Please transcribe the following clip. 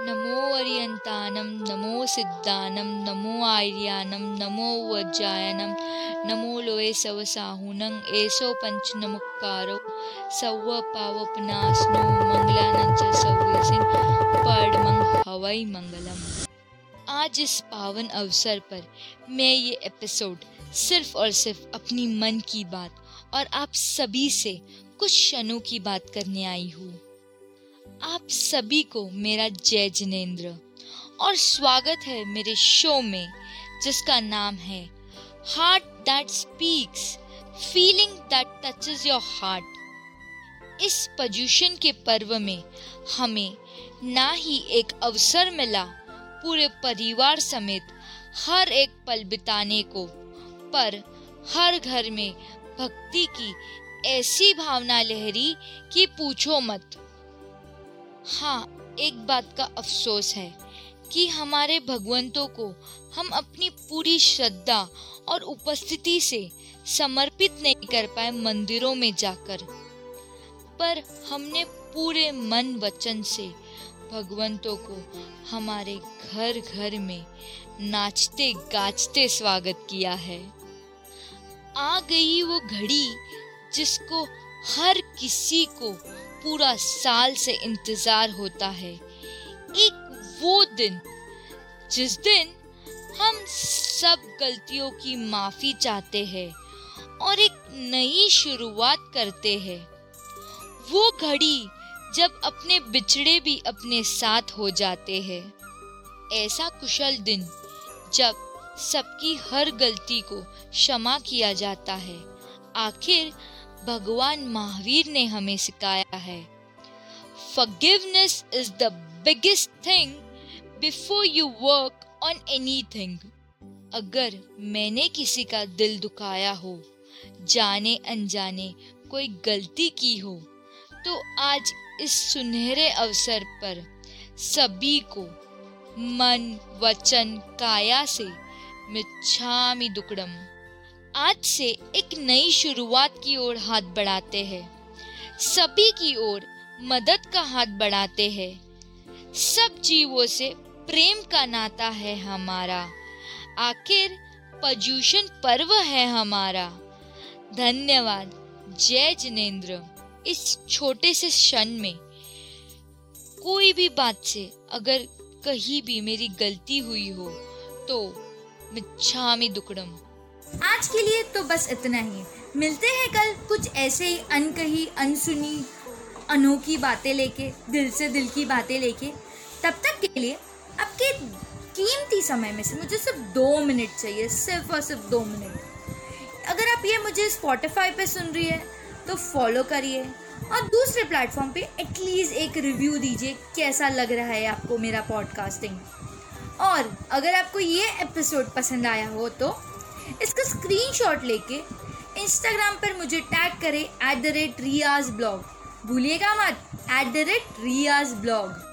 नमो अरियंतानम नमो सिद्धानम नमो आर्यानम नमो वज्जायनम नमो लोए सव साहुनं एसो पंच नमुकारो सव पावपनासनो मंगलानंच सव्यसिन पड़मंग हवई मंगलम। आज इस पावन अवसर पर मैं ये एपिसोड सिर्फ़ और सिर्फ़ अपनी मन की बात और आप सभी से कुछ क्षणों की बात करने आई हूँ। आप सभी को मेरा जय जिनेन्द्र और स्वागत है मेरे शो में, जिसका नाम है heart that speaks feeling that touches your heart इस पजूशन के पर्व में हमें ना ही एक अवसर मिला पूरे परिवार समेत हर एक पल बिताने को, पर हर घर में भक्ति की ऐसी भावना लहरी कि पूछो मत। हाँ एक बात का अफसोस है कि हमारे भगवंतों को हम अपनी पूरी श्रद्धा और उपस्थिति से समर्पित नहीं कर पाए मंदिरों में जाकर। पर हमने पूरे मन वचन से भगवंतों को हमारे घर घर में नाचते गाचते स्वागत किया है। आ गई वो घड़ी जिसको हर किसी को पूरा साल से इंतज़ार होता है। एक वो दिन, जिस दिन हम सब गलतियों की माफ़ी चाहते हैं और एक नई शुरुआत करते हैं। वो घड़ी जब अपने बिछड़े भी अपने साथ हो जाते हैं। ऐसा कुशल दिन, जब सबकी हर गलती को क्षमा किया जाता है। आखिर भगवान महावीर ने हमें सिखाया है। Forgiveness is the biggest thing before you work on anything अगर मैंने किसी का दिल दुखाया हो, जाने अनजाने कोई गलती की हो तो आज इस सुनहरे अवसर पर सभी को मन, वचन, काया से मिच्छामि दुकड़म। आज से एक नई शुरुआत की ओर हाथ बढ़ाते हैं। सभी की ओर मदद का हाथ बढ़ाते हैं। सब जीवों से प्रेम का नाता है हमारा। आखिर पजूषण पर्व है हमारा। धन्यवाद। जय जिनेन्द्र। इस छोटे से क्षण में कोई भी बात से अगर कहीं भी मेरी गलती हुई हो तो मिच्छामी दुकड़म। आज के लिए तो बस इतना ही। मिलते हैं कल कुछ ऐसे ही अनकही, अनसुनी, अनोखी बातें लेके, दिल से दिल की बातें लेके। तब तक के लिए आपके कीमती समय में से मुझे सिर्फ़ दो मिनट चाहिए, सिर्फ़ और सिर्फ़ दो मिनट। अगर आप ये मुझे स्पॉटिफाई पे सुन रही है तो फॉलो करिए और दूसरे प्लेटफॉर्म पे एटलीस्ट एक रिव्यू दीजिए, कैसा लग रहा है आपको मेरा पॉडकास्टिंग और अगर आपको ये एपिसोड पसंद आया हो तो इसका स्क्रीनशॉट लेके इंस्टाग्राम पर मुझे टैग करें at the rate Riyaz blog भूलिएगा मत at the rate Riyaz blog